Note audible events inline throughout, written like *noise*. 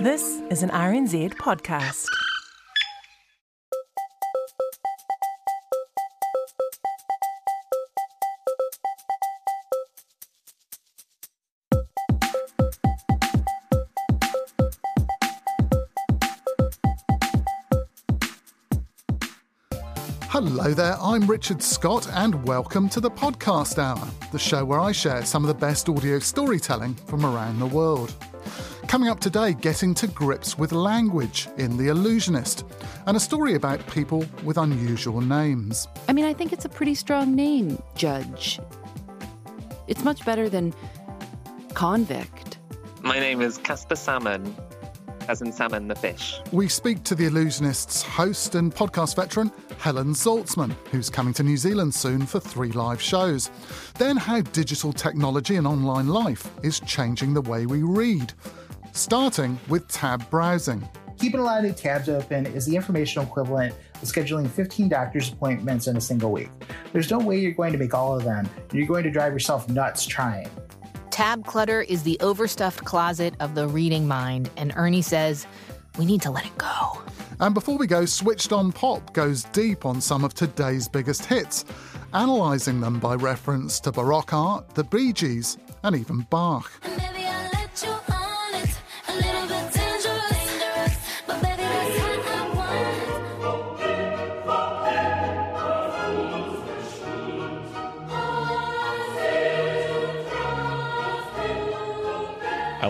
This is an RNZ podcast. Hello there, I'm Richard Scott, and welcome to the Podcast Hour, the show where I share some of the best audio storytelling from around the world. Coming up today, getting to grips with language in The Allusionist, and a story about people with unusual names. I mean, I think it's a pretty strong name, Judge. It's much better than convict. My name is Casper Salmon, as in salmon the fish. We speak to The Allusionist's host and podcast veteran, Helen Zaltzman, who's coming to New Zealand soon for three live shows. Then, how digital technology and online life is changing the way we read. Starting with tab browsing. Keeping a lot of new tabs open is the informational equivalent of scheduling 15 doctor's appointments in a single week. There's no way you're going to make all of them. You're going to drive yourself nuts trying. Tab clutter is the overstuffed closet of the reading mind, and Ernie says we need to let it go. And before we go, Switched On Pop goes deep on some of today's biggest hits, analysing them by reference to Baroque art, the Bee Gees, and even Bach. I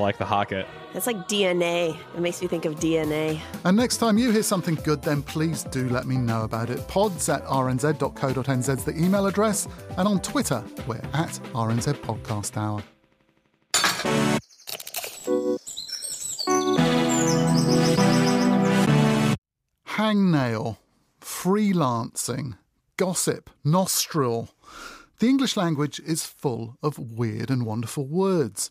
like the Hocket. It's like DNA. It makes me think of DNA. And next time you hear something good, then please do let me know about it. Pods at rnz.co.nz is the email address, and on Twitter, we're at RNZ Podcast Hour. Hangnail, freelancing, gossip, nostril. The English language is full of weird and wonderful words.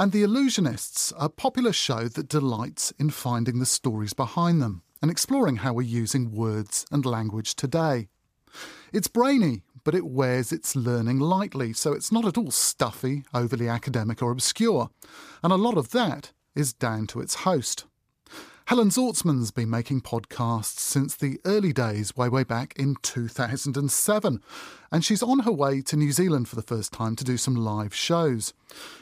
And The Allusionists, a popular show that delights in finding the stories behind them and exploring how we're using words and language today. It's brainy, but it wears its learning lightly, so it's not at all stuffy, overly academic, or obscure. And a lot of that is down to its host. Helen Zaltzman's been making podcasts since the early days, way, way back in 2007, and she's on her way to New Zealand for the first time to do some live shows.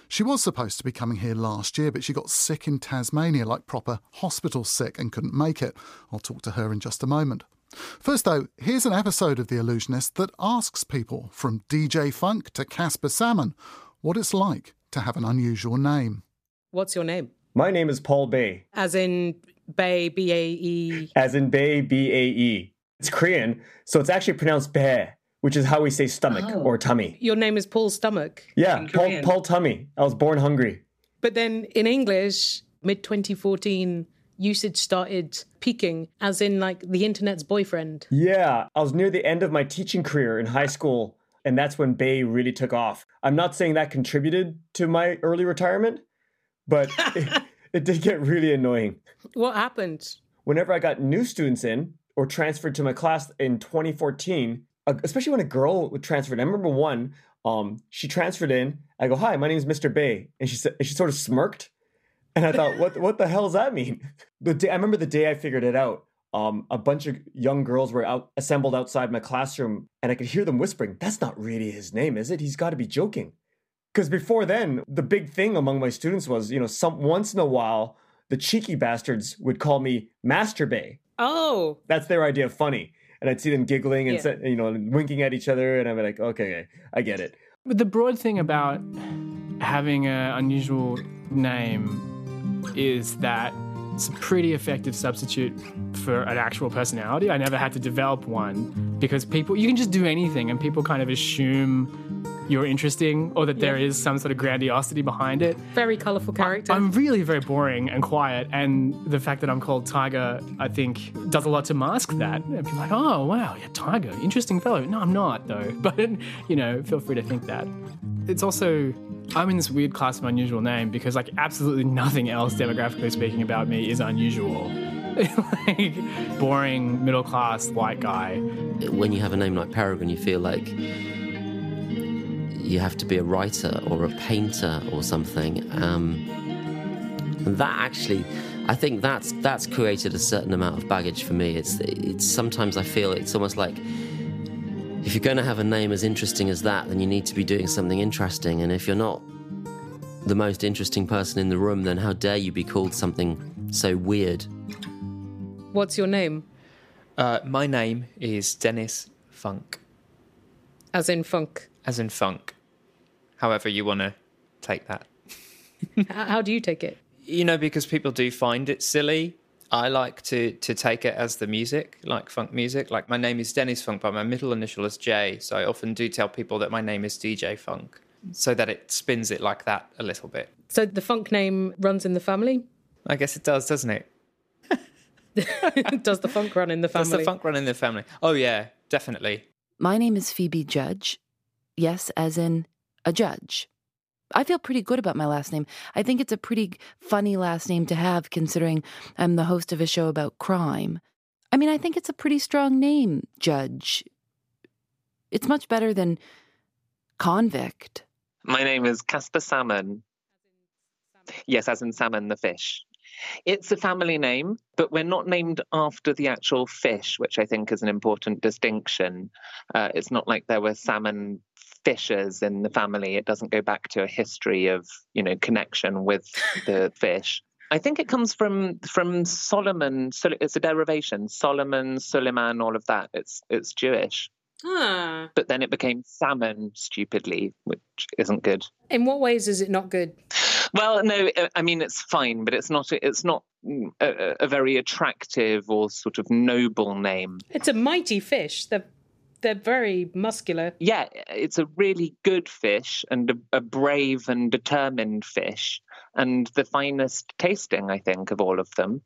She was supposed to be coming here last year, but she got sick in Tasmania, like proper hospital sick, and couldn't make it. I'll talk to her in just a moment. First, though, here's an episode of The Allusionist that asks people, from DJ Funk to Casper Salmon, what it's like to have an unusual name. What's your name? My name is Paul Bae. As in Bae, B A E. As in Bae, B A E. It's Korean, so it's actually pronounced Bae, which is how we say stomach Oh. or tummy. Your name is Paul Stomach. Yeah, Paul, Paul Tummy. I was born hungry. But then in English, mid 2014, usage started peaking, as in like the internet's boyfriend. Yeah, I was near the end of my teaching career in high school, and that's when Bae really took off. I'm not saying that contributed to my early retirement, but *laughs* it, did get really annoying. What happened? whenever I got new students in or transferred to my class in 2014, uh, especially when a girl would transfer, I remember one, um, she transferred in. I go, "Hi, my name is Mr. Bay," and she said, and she sort of smirked, and I thought, "What, what the hell does that mean?" *laughs* The day I remember the day I figured it out. Um, a bunch of young girls were out assembled outside my classroom, and I could hear them whispering, "That's not really his name, is it? He's got to be joking." Because before then, the big thing among my students was, you know, some once in a while, the cheeky bastards would call me Master Bay. Oh, That's their idea of funny. And I'd see them giggling and, Yeah. you know, winking at each other. And I'm like, okay, okay, I get it. But the broad thing about having an unusual name is that it's a pretty effective substitute for an actual personality. I never had to develop one because people, you can just do anything and people kind of assume you're interesting or that there is some sort of grandiosity behind it. Very colourful character. I'm really very boring and quiet, and the fact that I'm called Tiger, I think, does a lot to mask that. And be like, oh wow, yeah, Tiger, interesting fellow. No, I'm not though. *laughs* But you know, feel free to think that. It's also I'm in this weird class of unusual name because like absolutely nothing else demographically speaking about me is unusual. *laughs* like boring middle class white guy. When you have a name like Peregrine, you feel like you have to be a writer or a painter or something. Um, and that actually, I think that's that's created a certain amount of baggage for me. It's it's sometimes I feel it's almost like if you're going to have a name as interesting as that, then you need to be doing something interesting. And if you're not the most interesting person in the room, then how dare you be called something so weird? What's your name? Uh, my name is Dennis Funk. As in funk. As in funk. However, you want to take that. *laughs* How do you take it? You know, because people do find it silly. I like to to take it as the music, like funk music. Like my name is Dennis Funk, but my middle initial is J. So I often do tell people that my name is DJ Funk, so that it spins it like that a little bit. So the funk name runs in the family? I guess it does, doesn't it? *laughs* does the funk run in the family? Does the funk run in the family? Oh yeah, definitely. My name is Phoebe Judge. Yes, as in a judge. I feel pretty good about my last name. I think it's a pretty funny last name to have, considering I'm the host of a show about crime. I mean, I think it's a pretty strong name, Judge. It's much better than convict. My name is Casper Salmon. Yes, as in salmon, the fish. It's a family name, but we're not named after the actual fish, which I think is an important distinction. Uh, it's not like there were salmon fishers in the family. It doesn't go back to a history of, you know, connection with the *laughs* fish. I think it comes from from Solomon. It's a derivation. Solomon, Suleiman, all of that. It's it's Jewish. Ah. But then it became salmon, stupidly, which isn't good. In what ways is it not good? Well, no, I mean it's fine, but it's not. It's not a, a very attractive or sort of noble name. It's a mighty fish. They're they're very muscular. Yeah, it's a really good fish and a, a, brave and determined fish, and the finest tasting, I think, of all of them.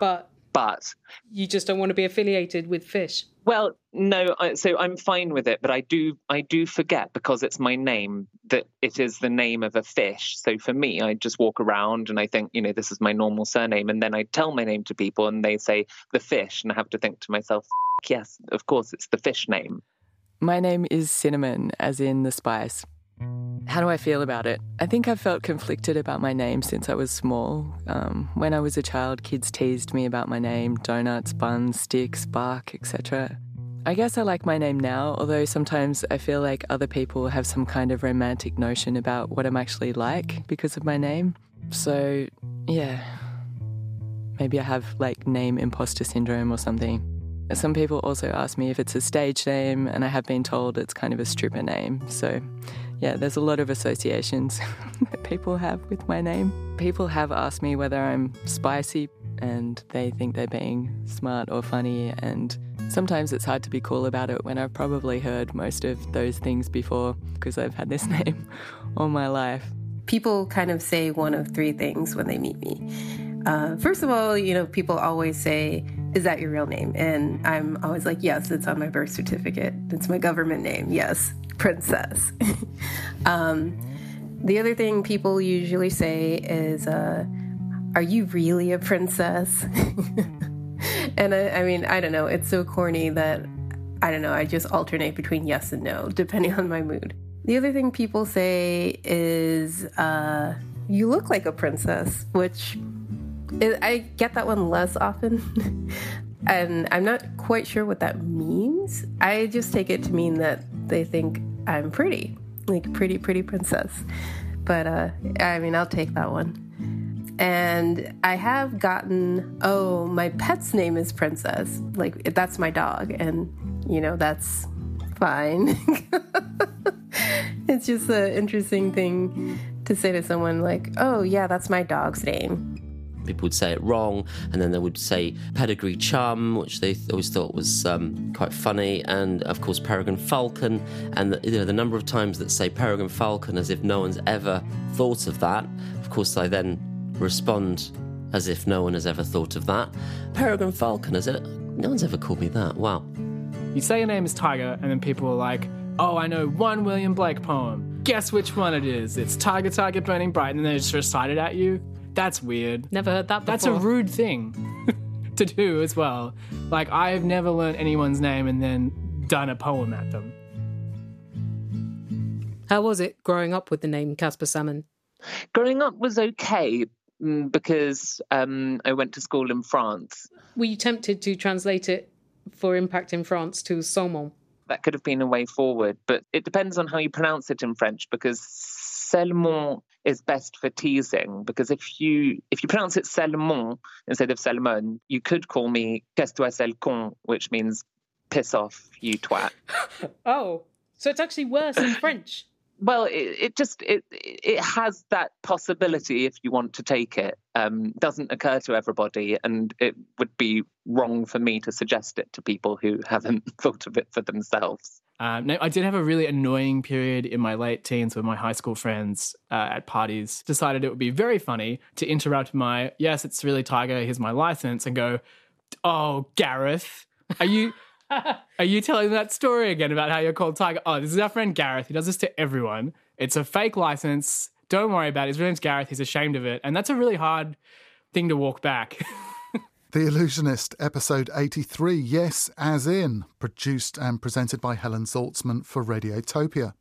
But but you just don't want to be affiliated with fish. Well, no, I, so I'm fine with it, but I do I do forget because it's my name that it is the name of a fish. So for me, I just walk around and I think, you know, this is my normal surname, and then I tell my name to people and they say the fish, and I have to think to myself, yes, of course, it's the fish name. My name is Cinnamon, as in the spice. How do I feel about it? I think I've felt conflicted about my name since I was small. Um, when I was a child, kids teased me about my name donuts, buns, sticks, bark, etc. I guess I like my name now, although sometimes I feel like other people have some kind of romantic notion about what I'm actually like because of my name. So, yeah. Maybe I have like name imposter syndrome or something. Some people also ask me if it's a stage name, and I have been told it's kind of a stripper name. So, yeah, there's a lot of associations *laughs* that people have with my name. People have asked me whether I'm spicy, and they think they're being smart or funny, and sometimes it's hard to be cool about it when I've probably heard most of those things before because I've had this *laughs* name all my life. People kind of say one of three things when they meet me. Uh, first of all, you know, people always say, Is that your real name? And I'm always like, Yes, it's on my birth certificate. It's my government name. Yes, Princess. *laughs* um, the other thing people usually say is, uh, Are you really a princess? *laughs* and I, I mean, I don't know. It's so corny that I don't know. I just alternate between yes and no, *laughs* depending on my mood. The other thing people say is, uh, You look like a princess, which I get that one less often. and I'm not quite sure what that means. I just take it to mean that they think I'm pretty, like pretty, pretty princess. But uh, I mean, I'll take that one. And I have gotten, oh, my pet's name is Princess. Like, that's my dog. And, you know, that's fine. *laughs* it's just an interesting thing to say to someone, like, oh, yeah, that's my dog's name people would say it wrong, and then they would say pedigree chum, which they always thought was um, quite funny, and of course peregrine falcon, and the, you know the number of times that say peregrine falcon as if no one's ever thought of that. Of course, I then respond as if no one has ever thought of that. Peregrine falcon, is it? No one's ever called me that. Wow. You say your name is Tiger, and then people are like, "Oh, I know one William Blake poem. Guess which one it is? It's Tiger, Tiger, Burning Bright," and then they just recite it at you. That's weird. Never heard that before. That's a rude thing *laughs* to do as well. Like I've never learned anyone's name and then done a poem at them. How was it growing up with the name Casper Salmon? Growing up was okay mm, because um, I went to school in France. Were you tempted to translate it for impact in France to saumon? That could have been a way forward, but it depends on how you pronounce it in French because Salmon is best for teasing because if you if you pronounce it Salmon instead of Salmon, you could call me Qu'est-ce toi sel con, which means piss off, you twat. *laughs* oh, so it's actually worse in French. *clears throat* Well, it, it, just it it has that possibility if you want to take it. Um, doesn't occur to everybody, and it would be wrong for me to suggest it to people who haven't *laughs* thought of it for themselves. Um, no, I did have a really annoying period in my late teens when my high school friends uh, at parties decided it would be very funny to interrupt my, yes, it's really Tiger, here's my license, and go, oh, Gareth, are you. *laughs* Are you telling that story again about how you're called Tiger? Oh, this is our friend Gareth. He does this to everyone. It's a fake license. Don't worry about it. His name's Gareth. He's ashamed of it. And that's a really hard thing to walk back. *laughs* The Allusionist, episode 83, Yes, as in, produced and presented by Helen Zaltzman for Radiotopia.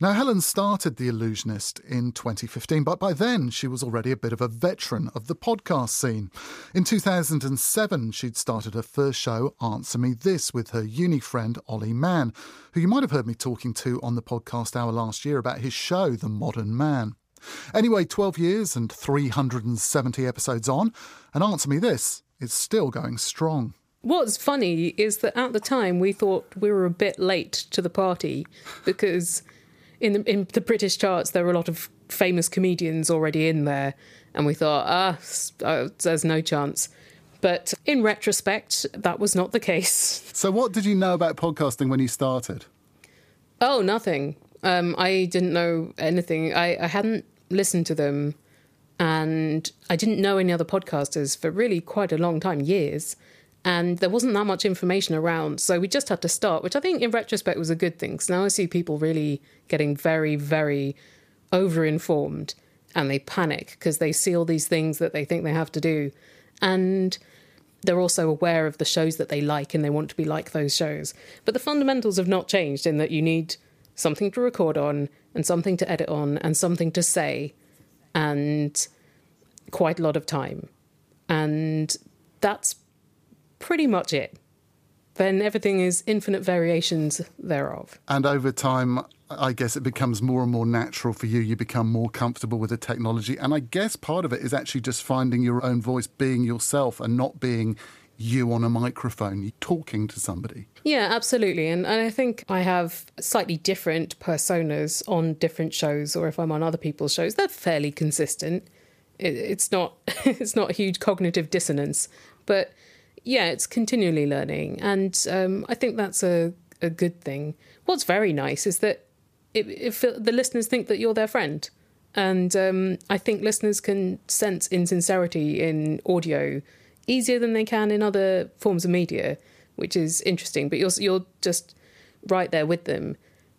Now, Helen started The Allusionist in 2015, but by then she was already a bit of a veteran of the podcast scene. In 2007, she'd started her first show, Answer Me This, with her uni friend Ollie Mann, who you might have heard me talking to on the podcast hour last year about his show, The Modern Man. Anyway, 12 years and 370 episodes on, and Answer Me This is still going strong. What's funny is that at the time we thought we were a bit late to the party because in the, in the British charts there were a lot of famous comedians already in there, and we thought, ah, uh, there's no chance. But in retrospect, that was not the case. *laughs* So, what did you know about podcasting when you started? Oh, nothing. Um, I didn't know anything. I, I hadn't listened to them and I didn't know any other podcasters for really quite a long time, years. And there wasn't that much information around. So we just had to start, which I think in retrospect was a good thing. Because now I see people really getting very, very over informed and they panic because they see all these things that they think they have to do. And they're also aware of the shows that they like and they want to be like those shows. But the fundamentals have not changed in that you need something to record on and something to edit on and something to say and quite a lot of time. And that's pretty much it. Then everything is infinite variations thereof. And over time, I guess it becomes more and more natural for you. You become more comfortable with the technology. And I guess part of it is actually just finding your own voice, being yourself, and not being you on a microphone you talking to somebody. Yeah, absolutely. And, and I think I have slightly different personas on different shows, or if I'm on other people's shows, they're fairly consistent. It, it's not *laughs* it's not huge cognitive dissonance, but yeah, it's continually learning, and um, I think that's a a good thing. What's very nice is that it, it, the listeners think that you're their friend. And um, I think listeners can sense insincerity in audio easier than they can in other forms of media, which is interesting. But you're you're just right there with them,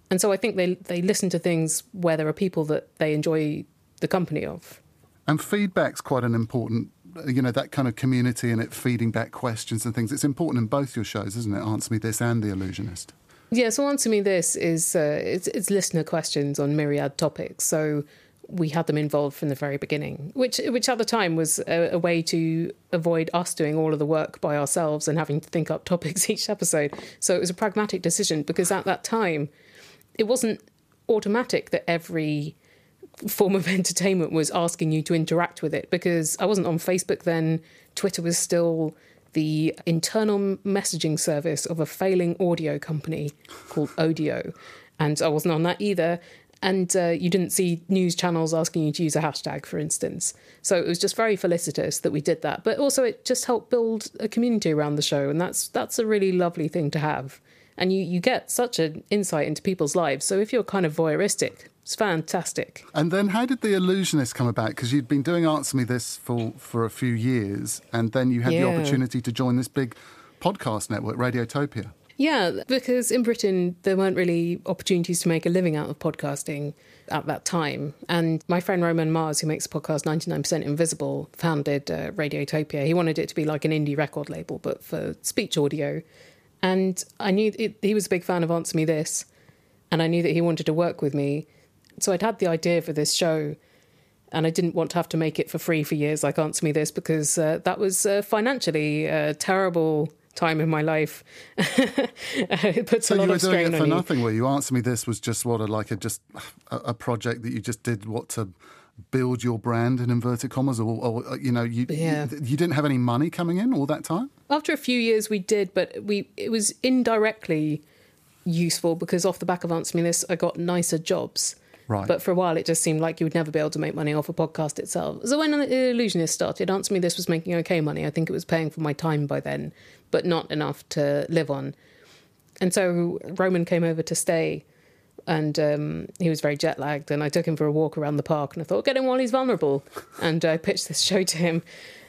and so I think they they listen to things where there are people that they enjoy the company of. And feedback's quite an important, you know, that kind of community and it feeding back questions and things. It's important in both your shows, isn't it? Answer Me This and The Allusionist. Yeah, so Answer Me This is uh, it's, it's listener questions on myriad topics. So we had them involved from the very beginning, which which at the time was a, a, way to avoid us doing all of the work by ourselves and having to think up *laughs* topics each episode. So it was a pragmatic decision because at that time, it wasn't automatic that every form of *laughs* entertainment was asking you to interact with it because I wasn't on Facebook then. Twitter was still the internal messaging service of a failing audio company called Odeo. And I wasn't on that either and uh, you didn't see news channels asking you to use a hashtag, for instance. So it was just very felicitous that we did that. But also, it just helped build a community around the show, and that's that's a really lovely thing to have. And you you get such an insight into people's lives. So if you're kind of voyeuristic, it's fantastic. And then, how did the allusionist come about? Because you'd been doing Answer Me This for for a few years, and then you had Yeah. the opportunity to join this big podcast network, Radiotopia. Yeah, because in Britain, there weren't really opportunities to make a living out of podcasting at that time. And my friend Roman Mars, who makes the podcast 99% Invisible, founded uh, Radiotopia. He wanted it to be like an indie record label, but for speech audio. And I knew it, he was a big fan of Answer Me This, and I knew that he wanted to work with me. So I'd had the idea for this show, and I didn't want to have to make it for free for years like Answer Me This because uh, that was uh, financially a terrible time in my life. *laughs* it puts So a lot of strain on you you were doing it for nothing, were you? Answer Me This was just what a like a just a, a project that you just did what to build your brand in inverted commas, or, or uh, you know you, Yeah. you you didn't have any money coming in all that time. After a few years, we did, but we it was indirectly useful because off the back of Answer Me This, I got nicer jobs. Right. But for a while, it just seemed like you would never be able to make money off a podcast itself. So when Allusionist started, Answer Me This was making okay money. I think it was paying for my time by then, but not enough to live on. And so Roman came over to stay, and um, he was very jet lagged. And I took him for a walk around the park, and I thought, get him while he's vulnerable. *laughs* And I pitched this show to him,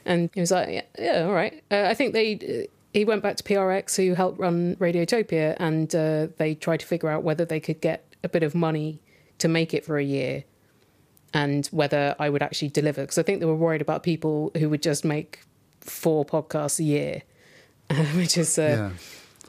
and he was like, yeah, yeah all right. Uh, I think they. He went back to PRX, who helped run Radiotopia, and uh, they tried to figure out whether they could get a bit of money to make it for a year and whether I would actually deliver. Because I think they were worried about people who would just make four podcasts a year, *laughs* which is uh, Yeah.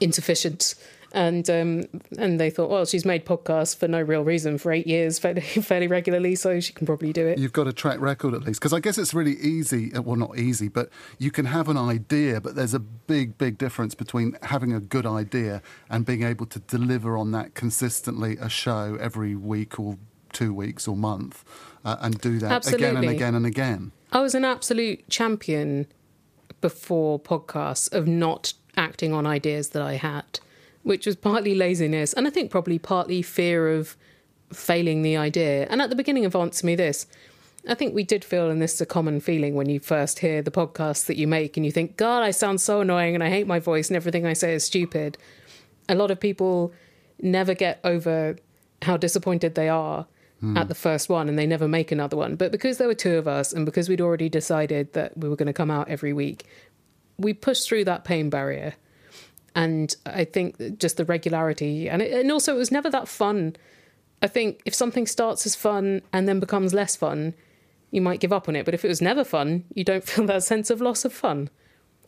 insufficient. And um, and they thought, well, she's made podcasts for no real reason for eight years, *laughs* fairly, fairly regularly, so she can probably do it. You've got a track record at least, because I guess it's really easy. uh, Well, not easy, but you can have an idea, but there's a big, big difference between having a good idea and being able to deliver on that consistently, a show every week or two weeks or month, uh, and do that again and again and again. I was an absolute champion before podcasts of not acting on ideas that I had, which was partly laziness and I think probably partly fear of failing the idea. And at the beginning of Answer Me This, I think we did feel, and this is a common feeling when you first hear the podcast that you make and you think, God, I sound so annoying and I hate my voice and everything I say is stupid. A lot of people never get over how disappointed they are Hmm. at the first one and they never make another one. But because there were two of us and because we'd already decided that we were going to come out every week, we pushed through that pain barrier. And I think just the regularity and it, and also it was never that fun. I think if something starts as fun and then becomes less fun, you might give up on it. But if it was never fun, you don't *laughs* feel that sense of loss of fun.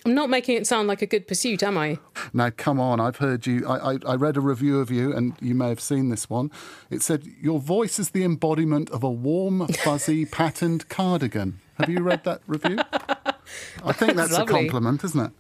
I'm not making it sound like a good pursuit, am I? Now, come on, I've heard you. I, I, I read a review of you, and you may have seen this one. It said, Your voice is the embodiment of a warm, *laughs* fuzzy, patterned cardigan. Have you read that review? *laughs* I think That's that's a compliment, isn't it?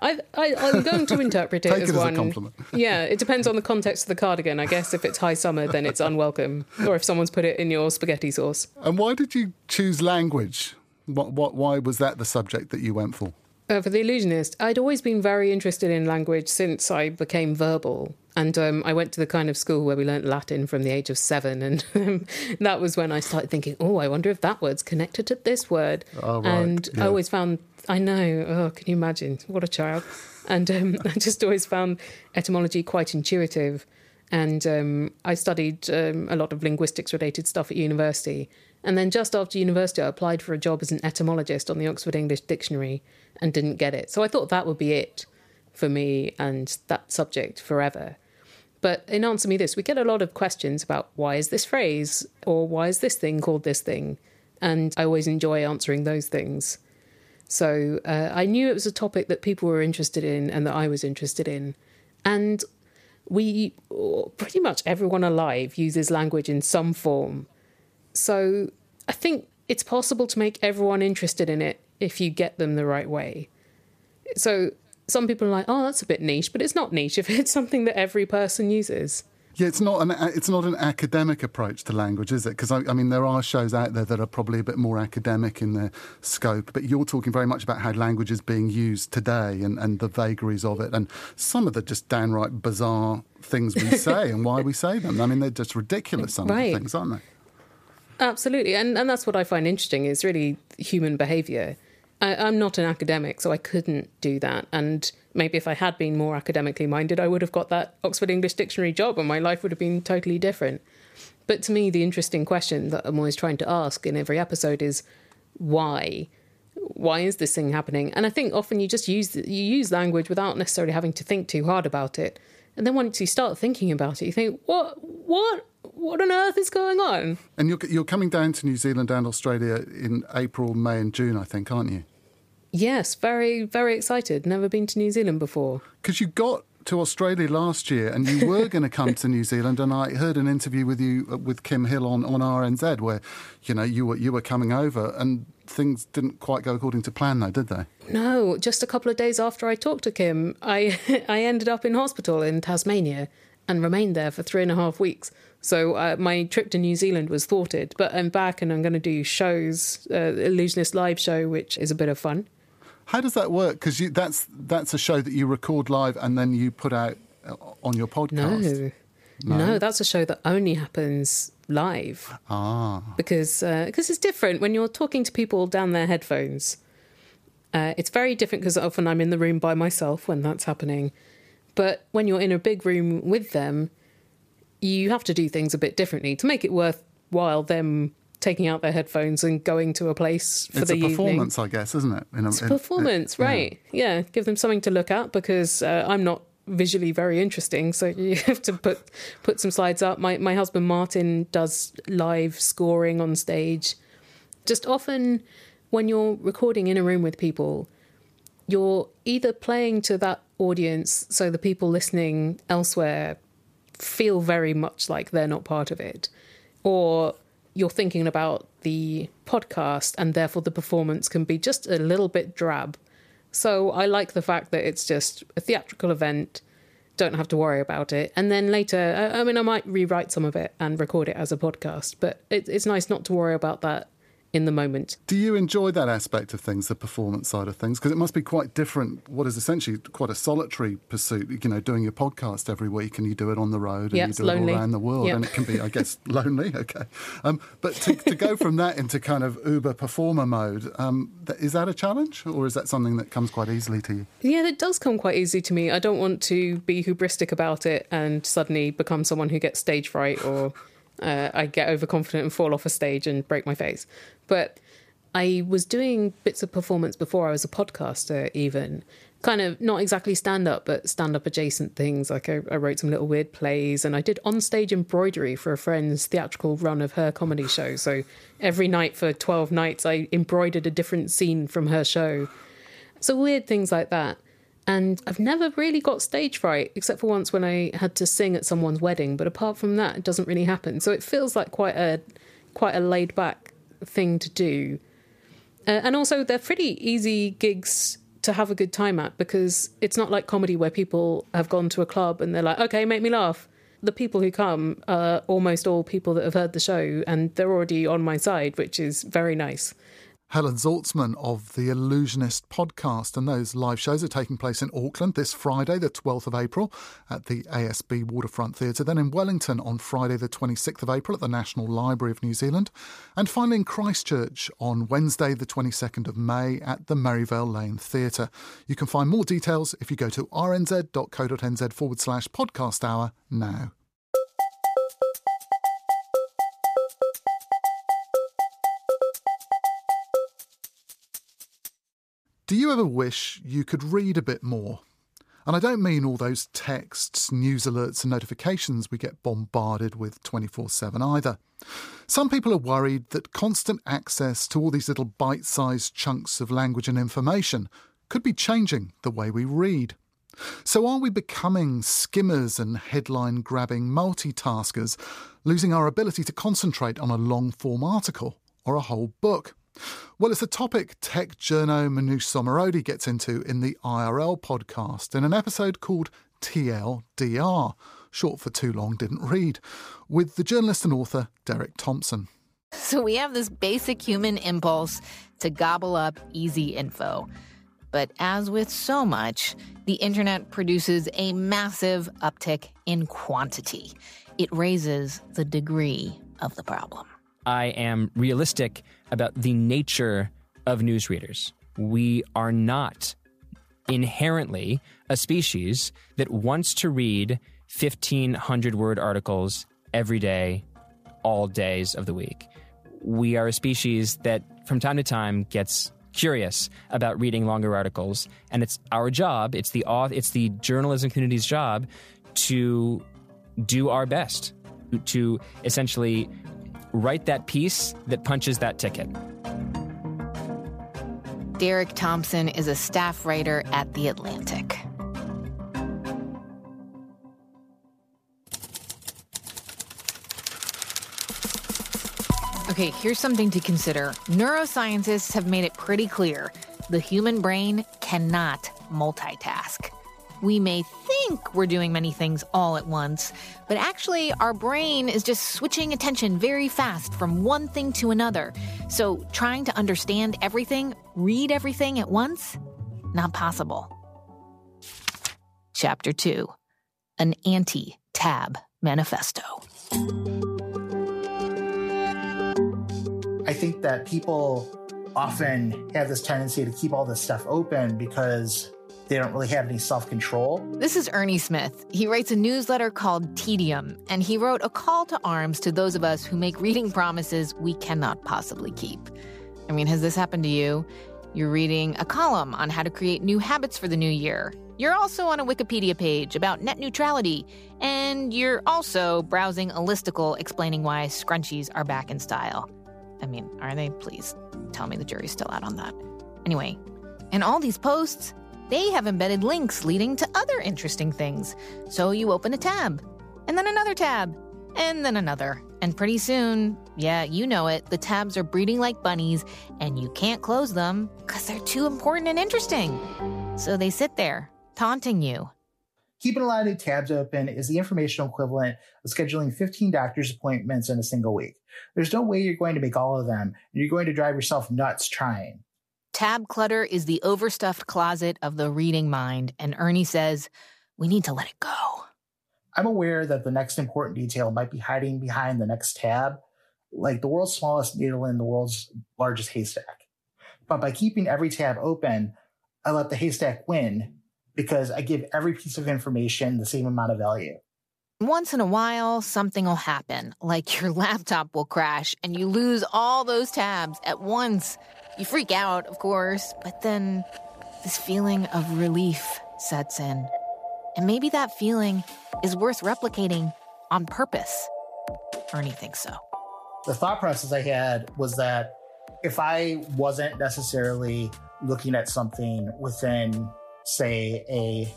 I, I, I'm going to interpret it as it one. compliment. yeah, it depends on the context of the cardigan. I guess if it's high summer, then it's unwelcome, or if someone's put it in your spaghetti sauce. And why did you choose language? What, what, why was that the subject that you went for? Uh, for the allusionist, I'd always been very interested in language since I became verbal. And um, I went to the kind of school where we learnt Latin from the age of seven. And *laughs* um, that was when I started thinking, oh, I wonder if that word's connected to this word. Oh, right. And Yeah. I always found, I know, oh, can you imagine? What a child. And um, *laughs* I just always found etymology quite intuitive. And um, I studied um, a lot of linguistics related stuff at university. And then just after university, I applied for a job as an etymologist on the Oxford English Dictionary and didn't get it. So I thought that would be it for me and that subject forever. But in Answer Me This, we get a lot of questions about why is this phrase or why is this thing called this thing? And I always enjoy answering those things. So uh, I knew it was a topic that people were interested in and that I was interested in. And we, pretty much everyone alive uses language in some form. So I think it's possible to make everyone interested in it if you get them the right way. So some people are like, oh, that's a bit niche, but it's not niche if *laughs* it's something that every person uses. Yeah, it's not an it's not an academic approach to language, is it? Because I, I, mean, there are shows out there that are probably a bit more academic in their scope, but you're talking very much about how language is being used today and, and the vagaries of it, and some of the just downright bizarre things we *laughs* say and why we say them. I mean, they're just ridiculous. Some right. of the things, aren't they? Absolutely, and and that's what I find interesting is really human behaviour. I'm not an academic, so I couldn't do that, and maybe if I had been more academically minded, I would have got that Oxford English Dictionary job and my life would have been totally different. But to me, the interesting question that I'm always trying to ask in every episode is why? Why is this thing happening? And I think often you just use you use language without necessarily having to think too hard about it. And then once you start thinking about it, you think, what, what, what on earth is going on? And you're you're coming down to New Zealand and Australia in April, May, and June, I think, aren't you? Yes, very, very excited. Never been to New Zealand before. Because you got to Australia last year and you were going to come to New Zealand and I heard an interview with you uh, with Kim Hill on, on RNZ where you know you were you were coming over and things didn't quite go according to plan though did they No just a couple of days after I talked to Kim I *laughs* I ended up in hospital in Tasmania and remained there for three and a half weeks so uh, my trip to New Zealand was thwarted but I'm back and I'm going to do shows uh, Allusionist live show which is a bit of fun how does that work? Because that's that's a show that you record live and then you put out uh, on your podcast. No, no, no that's a show that only happens live. Ah, because because uh, it's different when you're talking to people down their headphones. Uh, it's very different because often I'm in the room by myself when that's happening. But when you're in a big room with them, you have to do things a bit differently to make it worthwhile them taking out their headphones and going to a place for it's the a performance, I guess, isn't it? In a, it's a performance, right? Yeah. yeah. give them something to look at because uh, I'm not visually very interesting, so *laughs* you have to put put some slides up. My my husband Martin does live scoring on stage. Just often when you're recording in a room with people, you're either playing to that audience so the people listening elsewhere feel very much like they're not part of it, or you're thinking about the podcast and therefore the performance can be just a little bit drab. So I like the fact that it's just a theatrical event, don't have to worry about it. And then later, I, mean, I might rewrite some of it and record it as a podcast, but it, it's nice not to worry about that in the moment. Do you enjoy that aspect of things, the performance side of things? Because it must be quite different. What is essentially quite a solitary pursuit. You know, doing your podcast every week, and you do it on the road, and yeah, you do lonely. it all around the world, and it can be, I guess, *laughs* lonely. Okay, um, but to, to, go from that into kind of Uber performer mode, um, is that a challenge, or is that something that comes quite easily to you? Yeah, it does come quite easy to me. I don't want to be hubristic about it and suddenly become someone who gets stage fright or. Uh, I get overconfident and fall off a stage and break my face. But I was doing bits of performance before I was a podcaster, even kind of not exactly stand up, but stand up adjacent things. Like I, I, wrote some little weird plays and I did on stage embroidery for a friend's theatrical run of her comedy show. So every night for 12 nights, I embroidered a different scene from her show. So weird things like that. And I've never really got stage fright, except for once when I had to sing at someone's wedding. But apart from that, it doesn't really happen. So it feels like quite a quite a laid back thing to do. Uh, and also, they're pretty easy gigs to have a good time at because it's not like comedy where people have gone to a club and they're like, okay, make me laugh. The people who come are almost all people that have heard the show and they're already on my side, which is very nice. Helen Zaltzman of the Allusionist podcast. And those live shows are taking place in Auckland this Friday, the 12th of April, at the ASB Waterfront Theatre. Then in Wellington on Friday, the 26th of April, at the National Library of New Zealand. And finally in Christchurch on Wednesday, the 22nd of May, at the Merivale Lane Theatre. You can find more details if you go to rnz.co.nz forward slash podcast hour now. Do you ever wish you could read a bit more? And I don't mean all those texts, news alerts, and notifications we get bombarded with 24 7 either. Some people are worried that constant access to all these little bite sized chunks of language and information could be changing the way we read. So, are we becoming skimmers and headline grabbing multitaskers, losing our ability to concentrate on a long form article or a whole book? Well, it's a topic tech journo Manoush Zomorodi gets into in the IRL podcast in an episode called TLDR, short for Too Long Didn't Read, with the journalist and author Derek Thompson. So we have this basic human impulse to gobble up easy info. But as with so much, the internet produces a massive uptick in quantity. It raises the degree of the problem. I am realistic about the nature of newsreaders. We are not inherently a species that wants to read 1,500 word articles every day, all days of the week. We are a species that from time to time gets curious about reading longer articles, and it's our job, it's the it's the journalism community's job to do our best to essentially write that piece that punches that ticket. Derek Thompson is a staff writer at The Atlantic. Okay, here's something to consider. Neuroscientists have made it pretty clear the human brain cannot multitask. We may think we're doing many things all at once, but actually, our brain is just switching attention very fast from one thing to another. So, trying to understand everything, read everything at once, not possible. Chapter 2 An Anti Tab Manifesto. I think that people often have this tendency to keep all this stuff open because they don't really have any self control. This is Ernie Smith. He writes a newsletter called Tedium, and he wrote a call to arms to those of us who make reading promises we cannot possibly keep. I mean, has this happened to you? You're reading a column on how to create new habits for the new year. You're also on a Wikipedia page about net neutrality, and you're also browsing a listicle explaining why scrunchies are back in style. I mean, are they? Please tell me the jury's still out on that. Anyway, in all these posts, they have embedded links leading to other interesting things. So you open a tab, and then another tab, and then another. And pretty soon, yeah, you know it, the tabs are breeding like bunnies, and you can't close them because they're too important and interesting. So they sit there, taunting you. Keeping a lot of tabs open is the informational equivalent of scheduling 15 doctor's appointments in a single week. There's no way you're going to make all of them, and you're going to drive yourself nuts trying. Tab clutter is the overstuffed closet of the reading mind, and Ernie says we need to let it go. I'm aware that the next important detail might be hiding behind the next tab, like the world's smallest needle in the world's largest haystack. But by keeping every tab open, I let the haystack win because I give every piece of information the same amount of value. Once in a while, something will happen, like your *laughs* laptop will crash and you lose all those tabs at once. You freak out, of course, but then this feeling of relief sets in. And maybe that feeling is worth replicating on purpose. Ernie thinks so. The thought process I had was that if I wasn't necessarily looking at something within, say, a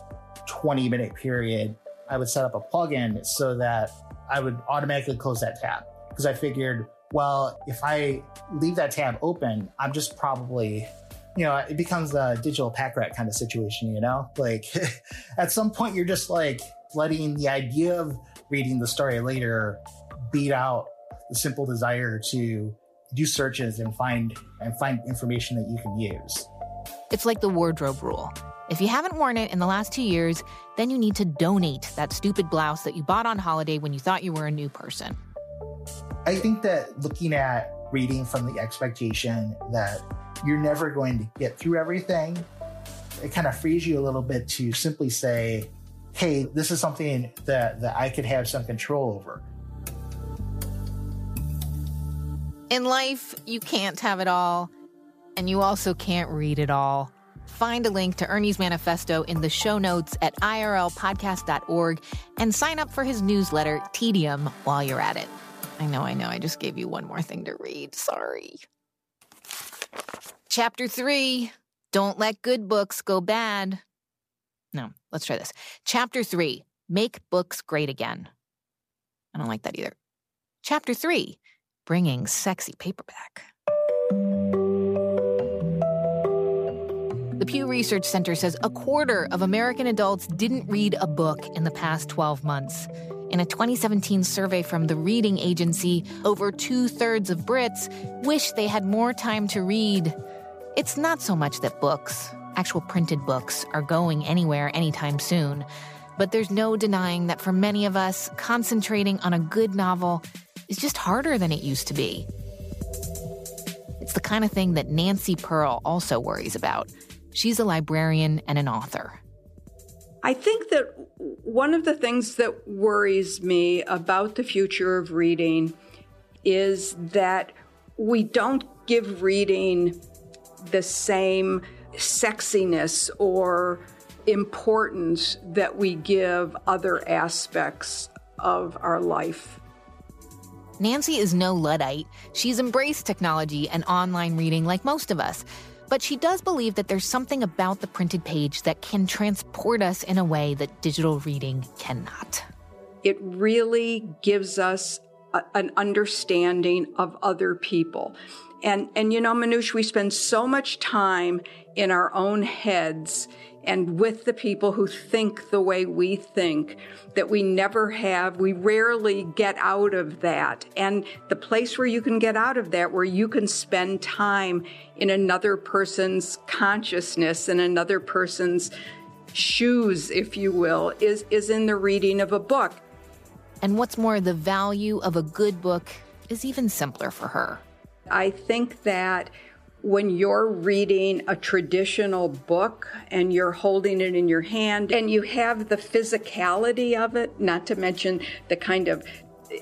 20 minute period, I would set up a plugin so that I would automatically close that tab. Because I figured well, if I leave that tab open, I'm just probably, you know, it becomes a digital pack rat kind of situation, you know? Like *laughs* at some point, you're just like letting the idea of reading the story later beat out the simple desire to do searches and find and find information that you can use. It's like the wardrobe rule. If you haven't worn it in the last two years, then you need to donate that stupid blouse that you bought on holiday when you thought you were a new person. I think that looking at reading from the expectation that you're never going to get through everything, it kind of frees you a little bit to simply say, hey, this is something that, that I could have some control over. In life, you can't have it all, and you also can't read it all. Find a link to Ernie's manifesto in the show notes at irlpodcast.org and sign up for his newsletter, Tedium, while you're at it. I know, I know. I just gave you one more thing to read. Sorry. Chapter three Don't let good books go bad. No, let's try this. Chapter three Make books great again. I don't like that either. Chapter three Bringing sexy paperback. The Pew Research Center says a quarter of American adults didn't read a book in the past 12 months. In a 2017 survey from the Reading Agency, over two thirds of Brits wish they had more time to read. It's not so much that books, actual printed books, are going anywhere anytime soon, but there's no denying that for many of us, concentrating on a good novel is just harder than it used to be. It's the kind of thing that Nancy Pearl also worries about. She's a librarian and an author. I think that one of the things that worries me about the future of reading is that we don't give reading the same sexiness or importance that we give other aspects of our life. Nancy is no Luddite. She's embraced technology and online reading like most of us. But she does believe that there's something about the printed page that can transport us in a way that digital reading cannot. It really gives us a, an understanding of other people. And, and you know, Manoush, we spend so much time in our own heads and with the people who think the way we think that we never have, we rarely get out of that. And the place where you can get out of that, where you can spend time in another person's consciousness and another person's shoes, if you will, is, is in the reading of a book. And what's more, the value of a good book is even simpler for her. I think that when you're reading a traditional book and you're holding it in your hand and you have the physicality of it, not to mention the kind of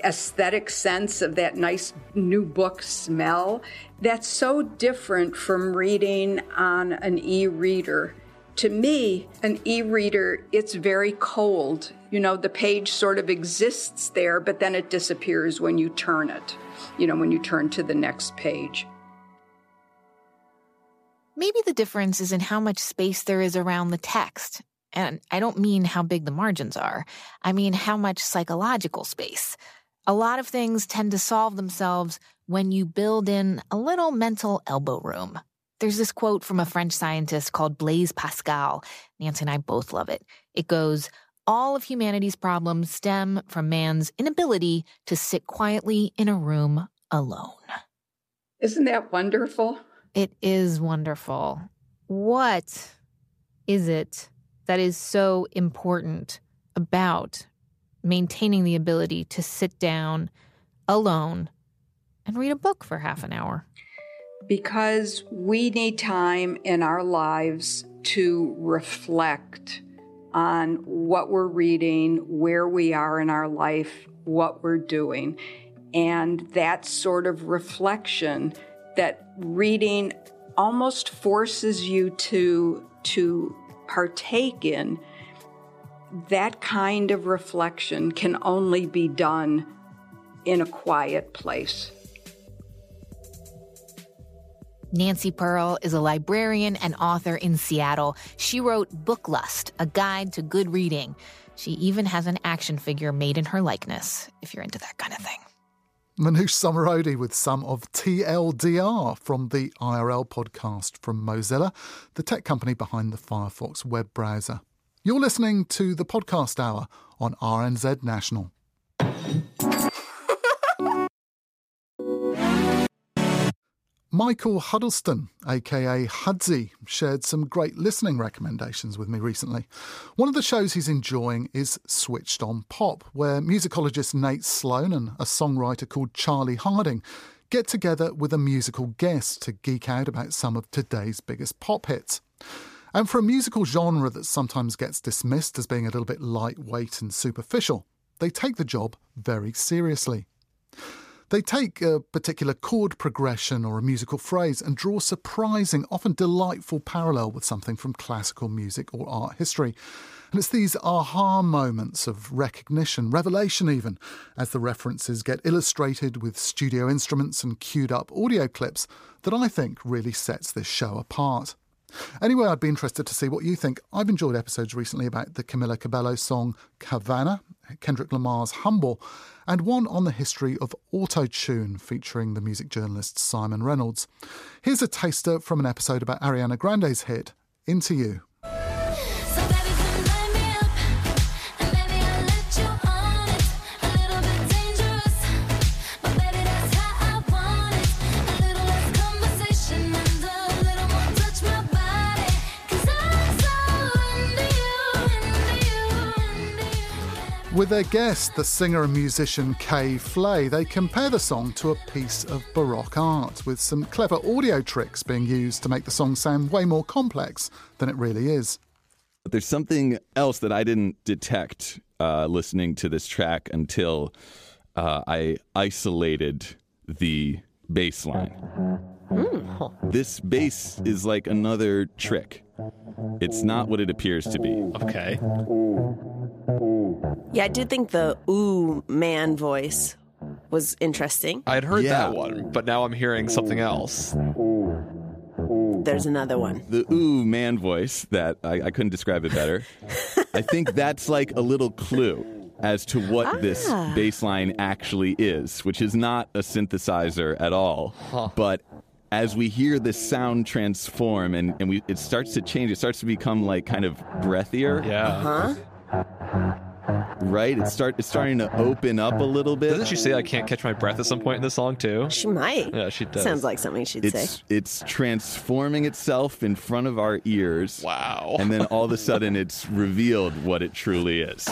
aesthetic sense of that nice new book smell, that's so different from reading on an e reader. To me, an e reader, it's very cold. You know, the page sort of exists there, but then it disappears when you turn it, you know, when you turn to the next page. Maybe the difference is in how much space there is around the text. And I don't mean how big the margins are, I mean how much psychological space. A lot of things tend to solve themselves when you build in a little mental elbow room. There's this quote from a French scientist called Blaise Pascal. Nancy and I both love it. It goes, All of humanity's problems stem from man's inability to sit quietly in a room alone. Isn't that wonderful? It is wonderful. What is it that is so important about maintaining the ability to sit down alone and read a book for half an hour? Because we need time in our lives to reflect on what we're reading, where we are in our life, what we're doing. And that sort of reflection that reading almost forces you to to partake in that kind of reflection can only be done in a quiet place. Nancy Pearl is a librarian and author in Seattle. She wrote Book Lust, a guide to good reading. She even has an action figure made in her likeness, if you're into that kind of thing. Manoush Zomorodi with some of TLDR from the IRL podcast from Mozilla, the tech company behind the Firefox web browser. You're listening to the podcast hour on RNZ National. Michael Huddleston, aka Hudsy, shared some great listening recommendations with me recently. One of the shows he's enjoying is Switched on Pop, where musicologist Nate Sloan and a songwriter called Charlie Harding get together with a musical guest to geek out about some of today's biggest pop hits. And for a musical genre that sometimes gets dismissed as being a little bit lightweight and superficial, they take the job very seriously. They take a particular chord progression or a musical phrase and draw surprising, often delightful parallel with something from classical music or art history. And it's these aha moments of recognition, revelation even, as the references get illustrated with studio instruments and queued up audio clips, that I think really sets this show apart. Anyway, I'd be interested to see what you think. I've enjoyed episodes recently about the Camila Cabello song Havana, Kendrick Lamar's Humble, and one on the history of auto-tune featuring the music journalist Simon Reynolds. Here's a taster from an episode about Ariana Grande's hit Into You. With their guest, the singer and musician K.Flay, they compare the song to a piece of Baroque art, with some clever audio tricks being used to make the song sound way more complex than it really is. But there's something else that I didn't detect uh, listening to this track until uh, I isolated the bass line. This bass is like another trick. It's not what it appears to be. Okay. Yeah, I did think the ooh man voice was interesting. I had heard that one, but now I'm hearing something else. There's another one. The ooh man voice that I, I couldn't describe it better. I think that's like a little clue as to what this Ah. bass line actually is, which is not a synthesizer at all. But as we hear this sound transform and, and we, it starts to change, it starts to become like kind of breathier. Yeah. Huh? Right? It start, it's starting to open up a little bit. Doesn't she say I can't catch my breath at some point in the song too? She might. Yeah, she does. Sounds like something she'd it's say. it's transforming itself in front of our ears. Wow. And then all of a sudden it's revealed what it truly is.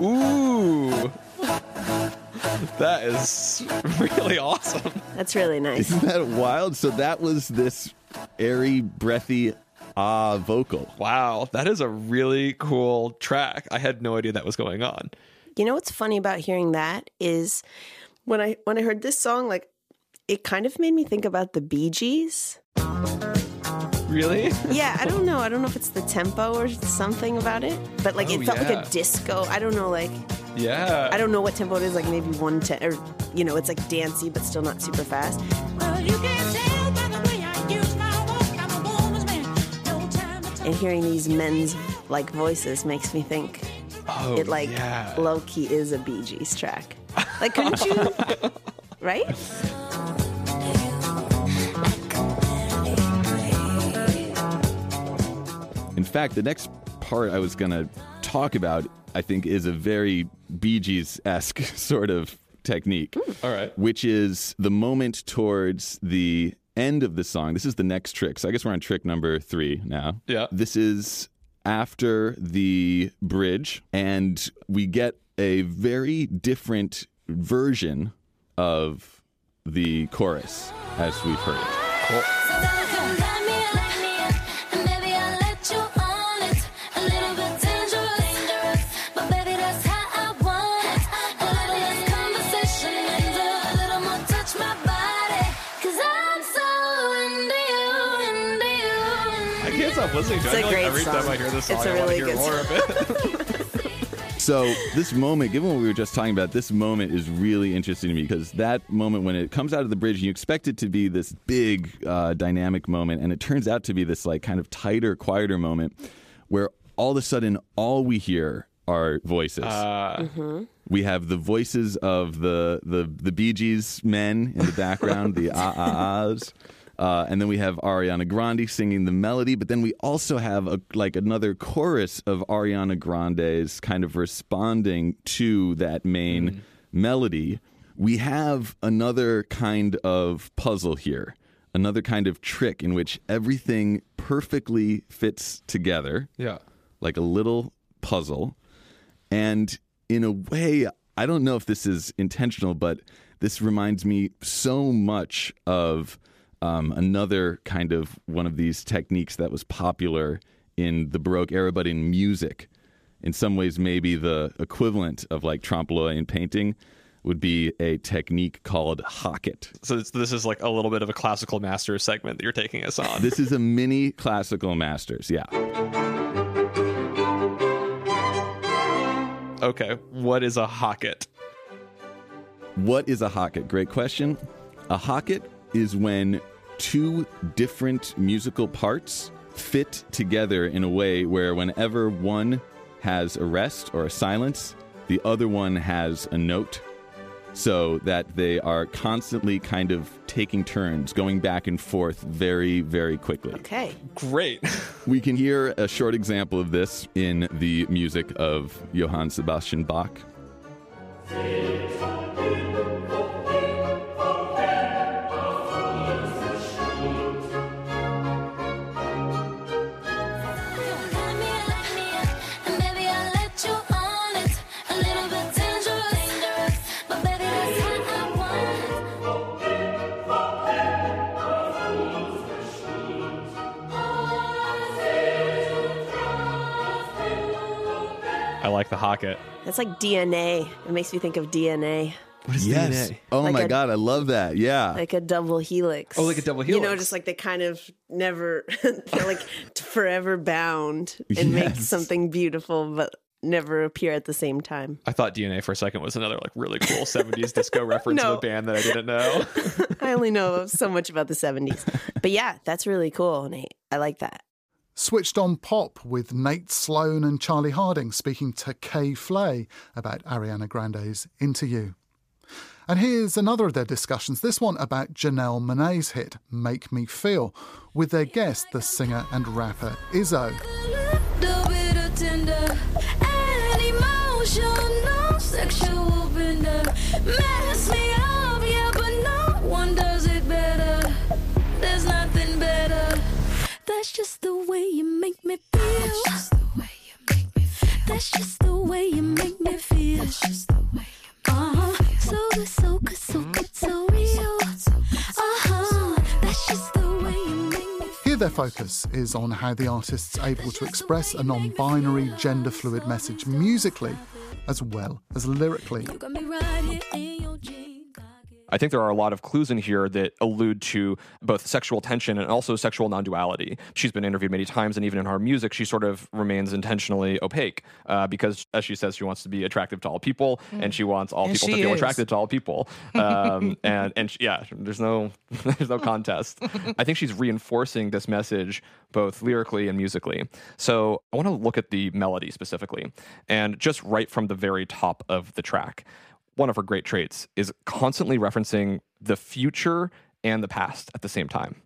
Ooh. *laughs* That is really awesome. That's really nice. Isn't that wild? So that was this airy, breathy ah vocal. Wow, that is a really cool track. I had no idea that was going on. You know what's funny about hearing that is when I when I heard this song, like it kind of made me think about the Bee Gees. Really? *laughs* Yeah, I don't know. I don't know if it's the tempo or something about it, but like Oh, it felt like a disco. I don't know, like Yeah. I don't know what tempo it is. Like maybe one ten, or you know, it's like dancey but still not super fast. And hearing these men's like voices makes me think Oh, it like yeah. low key is a Bee Gees track. Like, couldn't you? *laughs* right? Fact, the next part I was going to talk about, I think, is a very Bee Gees esque *laughs* sort of technique. Hmm, all right. Which is the moment towards the end of the song. This is the next trick. So I guess we're on trick number three now. Yeah. This is after the bridge, and we get a very different version of the chorus as we've heard it. I listening to it. It's I a feel like great every song. Oh, I hear this song, It's a I want really to hear good more of it. *laughs* So this moment, given what we were just talking about, this moment is really interesting to me because that moment when it comes out of the bridge, you expect it to be this big uh, dynamic moment, and it turns out to be this like kind of tighter, quieter moment where all of a sudden all we hear are voices. Uh, We have the voices of the the the Bee Gees men in the background, the *laughs* ah ah ahs. Uh, and then we have Ariana Grande singing the melody, but then we also have a, like another chorus of Ariana Grande's kind of responding to that main melody. We have another kind of puzzle here, another kind of trick in which everything perfectly fits together Yeah. like a little puzzle. And in a way, I don't know if this is intentional, but this reminds me so much of um, another kind of one of these techniques that was popular in the Baroque era, but in music. In some ways, maybe the equivalent of like trompe l'oeil in painting would be a technique called hocket. So this, this is like a little bit of a classical master segment that you're taking us on. This is a mini classical masters, yeah. okay, what is a hocket? What is a hocket? Great question. A hocket is when two different musical parts fit together in a way where whenever one has a rest or a silence, the other one has a note. so that they are constantly kind of taking turns, going back and forth very, very quickly. Okay. Great. *laughs* We can hear a short example of this in the music of Johann Sebastian Bach. Like the Hocket. That's like DNA. It makes me think of DNA. What is yes. DNA? Oh Like my a- God, I love that. Yeah. Like a double helix. Oh, like a double helix. You know, just like they kind of never, *laughs* they're like forever bound and make something beautiful, but never appear at the same time. I thought DNA for a second was another like really cool 70s *laughs* disco reference No. of a band that I didn't know. *laughs* I only know so much about the 70s. But yeah, that's really cool, Nate. I like that. Switched on pop with Nate Sloan and Charlie Harding speaking to K.Flay about Ariana Grande's You. And here's another of their discussions, this one about Janelle Monae's hit Make Me Feel, with their guest, the singer and rapper Lizzo. That's just the way you make me feel. That's just the way you make me feel. That's just the way you make me feel. That's just the way you uh-huh. So good, so good, so good, so real. Uh-huh. That's just the way you make me Here, their focus is on how the artist's able to express a non binary, gender fluid message musically as well as lyrically. I think there are a lot of clues in here that allude to both sexual tension and also sexual non duality. She's been interviewed many times, and even in her music, she sort of remains intentionally opaque uh, because, as she says, she wants to be attractive to all people and she wants all And people to she feel is. attracted to all people. Um, *laughs* and and she- yeah, there's no *laughs* there's no contest. I think she's reinforcing this message both lyrically and musically. So I want to look at the melody specifically, and just right from the very top of the track one of her great traits is constantly referencing the future and the past at the same time.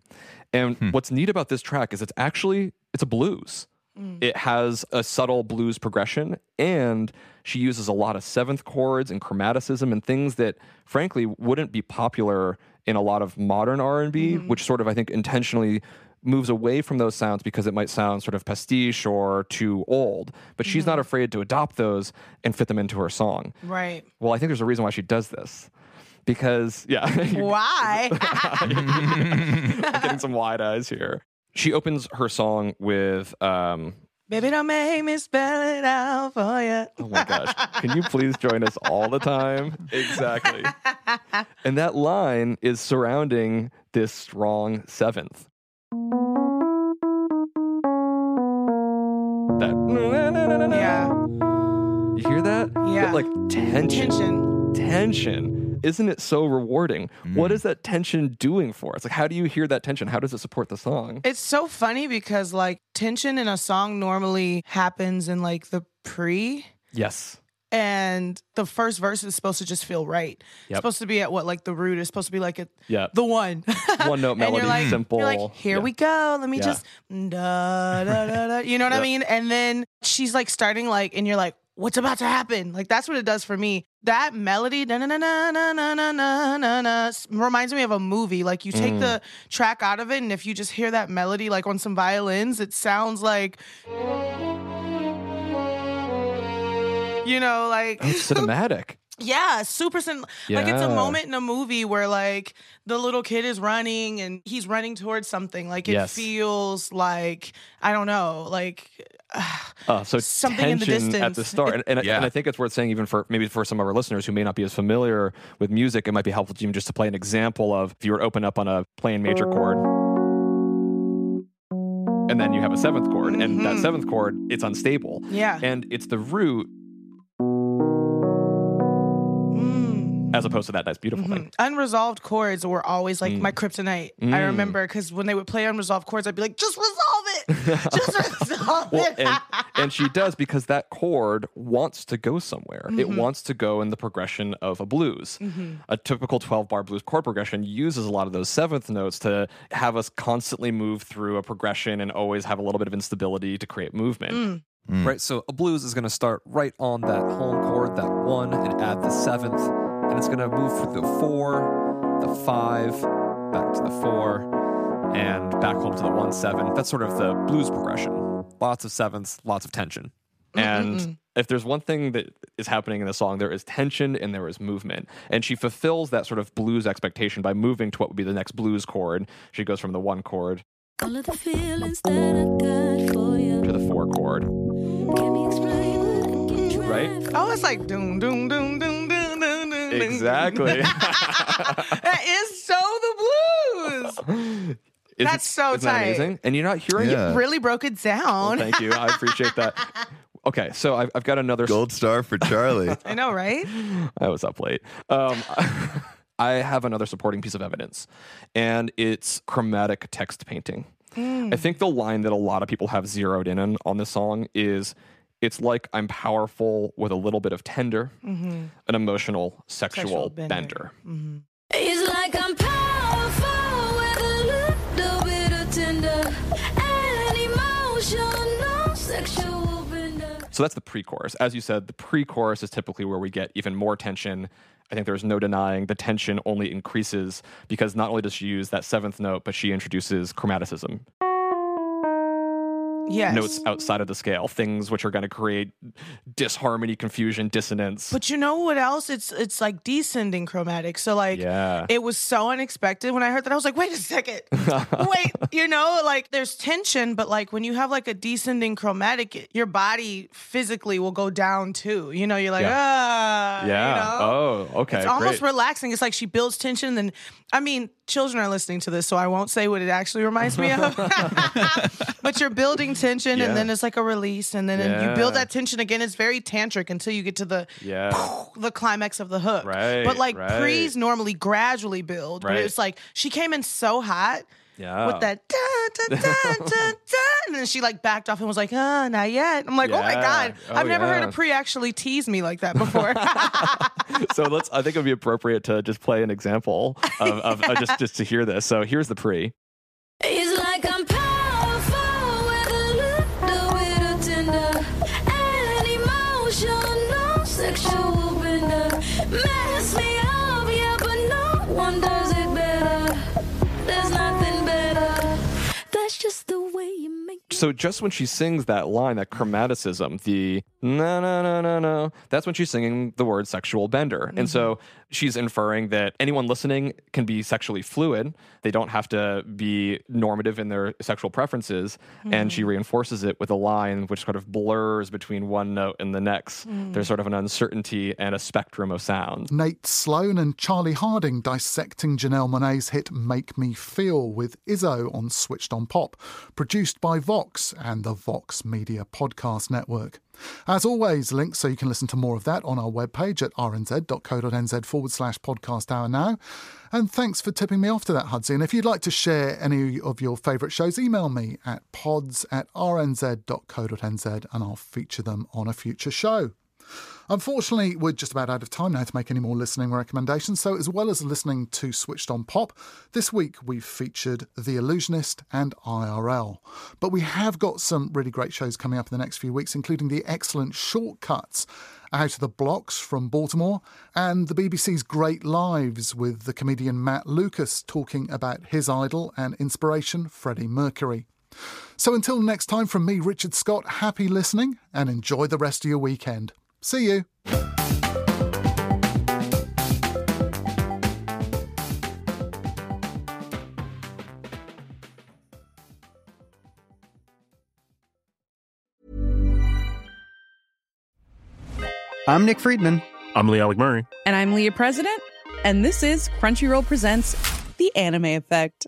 And hmm. what's neat about this track is it's actually it's a blues. Mm. It has a subtle blues progression and she uses a lot of seventh chords and chromaticism and things that frankly wouldn't be popular in a lot of modern R&B, mm-hmm. which sort of I think intentionally moves away from those sounds because it might sound sort of pastiche or too old. But she's not afraid to adopt those and fit them into her song. Right. Well, I think there's a reason why she does this. Because, *laughs* yeah, Why? *laughs* I'm getting some wide eyes here. She opens her song with, um, Baby, don't make me spell it out for you. oh my gosh, can you please join us all the time? *laughs* Exactly. And that line is surrounding this strong seventh. That, Yeah. you hear that? Yeah. That, like tension. Tension. Tension. Isn't it so rewarding? Mm. What is that tension doing for us? Like, how do you hear that tension? How does it support the song? It's so funny because like tension in a song normally happens in like the pre Yes. And the first verse is supposed to just feel right. It's supposed to be at what like the root is supposed to be like at Yeah. the one. *laughs* One note melody, you're like, simple. You're like, here Yeah. we go. Let me Yeah. just da da da da. You know what I mean? And then she's like starting like, and you're like, what's about to happen? Like that's what it does for me. That melody, na na na na na na na na na, reminds me of a movie. Like you take Mm. the track out of it, and if you just hear that melody like on some violins, it sounds like. You know, like Oh, it's cinematic. *laughs* yeah, super sim- like it's a moment in a movie where like the little kid is running and he's running towards something. Like it Yes. feels like I don't know, like *sighs* Uh, so Something in the tension at the distance. start, and, and, I- Yeah. and I think it's worth saying even for maybe for some of our listeners who may not be as familiar with music, it might be helpful to even just to play an example of if you were open up on a plain major chord, and then you have a seventh chord, and that Mhm. seventh chord it's unstable, Yeah. and it's the root as opposed to that nice beautiful thing. unresolved chords were always like Mm. my kryptonite. I Mm. remember because when they would play unresolved chords, I'd be like, just resolve it. *laughs* Just for the song. Well, and, and she does *laughs* because that chord wants to go somewhere. It Mhm. wants to go in the progression of a blues. Mhm. A typical 12 bar blues chord progression uses a lot of those seventh notes to have us constantly move through a progression and always have a little bit of instability to create movement. Mm. Right, so a blues is going to start right on that home chord, that one, and add the seventh, and it's going to move through the four, the five, back to the four, and back home to the one seven. That's sort of the blues progression. Lots of sevenths, lots of tension. And Mm-mm-mm. if there's one thing that is happening in the song, there is tension and there is movement. And she fulfills that sort of blues expectation by moving to what would be the next blues chord. She goes from the one chord All of the feelings that I got for you. to the four chord. Can we explain what I can? Right? Oh, it's like doom, doom, doom, doom, Exactly. *laughs* that is so the blues. Isn't- That's so isn't that tight. amazing? And you're not hearing You it. really broke it down. Well, thank you. I appreciate that. *laughs* Okay, so I've, I've got another gold star for Charlie. *laughs* I know, right? I was up late. Um, I have another supporting piece of evidence, and it's chromatic text painting. Mm. I think the line that a lot of people have zeroed in on, on this song is it's like I'm powerful with a little bit of tender, Mhm. an emotional sexual, Sexual bender. bender. It's like I'm powerful with a little bit of tender and emotional sexual bender. So that's the pre chorus. As you said, the pre chorus is typically where we get even more tension. I think there's no denying the tension only increases because not only does she use that seventh note, but she introduces chromaticism. Yes. Notes outside of the scale, things which are going to create disharmony, confusion, dissonance. But you know what else? It's it's like descending chromatic. So like Yeah. it was so unexpected when I heard that. I was like, wait a second. *laughs* wait, you know, like there's tension, but like when you have like a descending chromatic, your body physically will go down too. You know, you're like, Yeah. ah. you yeah. know? Oh, okay. It's almost great. relaxing. It's like she builds tension. Then, I mean, children are listening to this, so I won't say what it actually reminds me of. *laughs* but you're building tension, Yeah. and then it's like a release, and then you build that tension again. It's very tantric until you get to the yeah. *laughs* the climax of the hook. Right, But like right. pre's normally gradually build. But Right. it's like she came in so hot Yeah. with that da, da, da, da, *laughs* da, and then she like backed off and was like, ah, not yet. I'm like, oh my God. Oh, I've never heard a pre actually tease me like that before. *laughs* so let's. I think it would be appropriate to just play an example of, of uh, just just to hear this. So here's the pre. So just when she sings that line, that chromaticism, the no no no no no, that's when she's singing the word sexual bender. And so mm-hmm. She's inferring that anyone listening can be sexually fluid. They don't have to be normative in their sexual preferences. And she reinforces it with a line which sort of blurs between one note and the next. Mm. There's sort of an uncertainty and a spectrum of sound. Nate Sloan and Charlie Harding dissecting Janelle Monae's hit Make Me Feel with Lizzo on Switched on Pop, produced by Vox and the Vox Media Podcast Network. As always, links so you can listen to more of that on our webpage at rnz.co.nz forward slash podcast hour now. And thanks for tipping me off to that, Hudsy. And if you'd like to share any of your favourite shows, email me at pods at rnz.co.nz and I'll feature them on a future show. Unfortunately, we're just about out of time now to make any more listening recommendations. So, as well as listening to Switched on Pop, this week we've featured The Allusionist and IRL. But we have got some really great shows coming up in the next few weeks, including the excellent Shortcuts out of the blocks from Baltimore and the BBC's Great Lives with the comedian Matt Lucas talking about his idol and inspiration, Freddie Mercury. So, until next time, from me, Richard Scott, happy listening and enjoy the rest of your weekend. See you. I'm Nick Friedman. I'm Lee Alec Murray. And I'm Leah President, and this is Crunchyroll Presents The Anime Effect.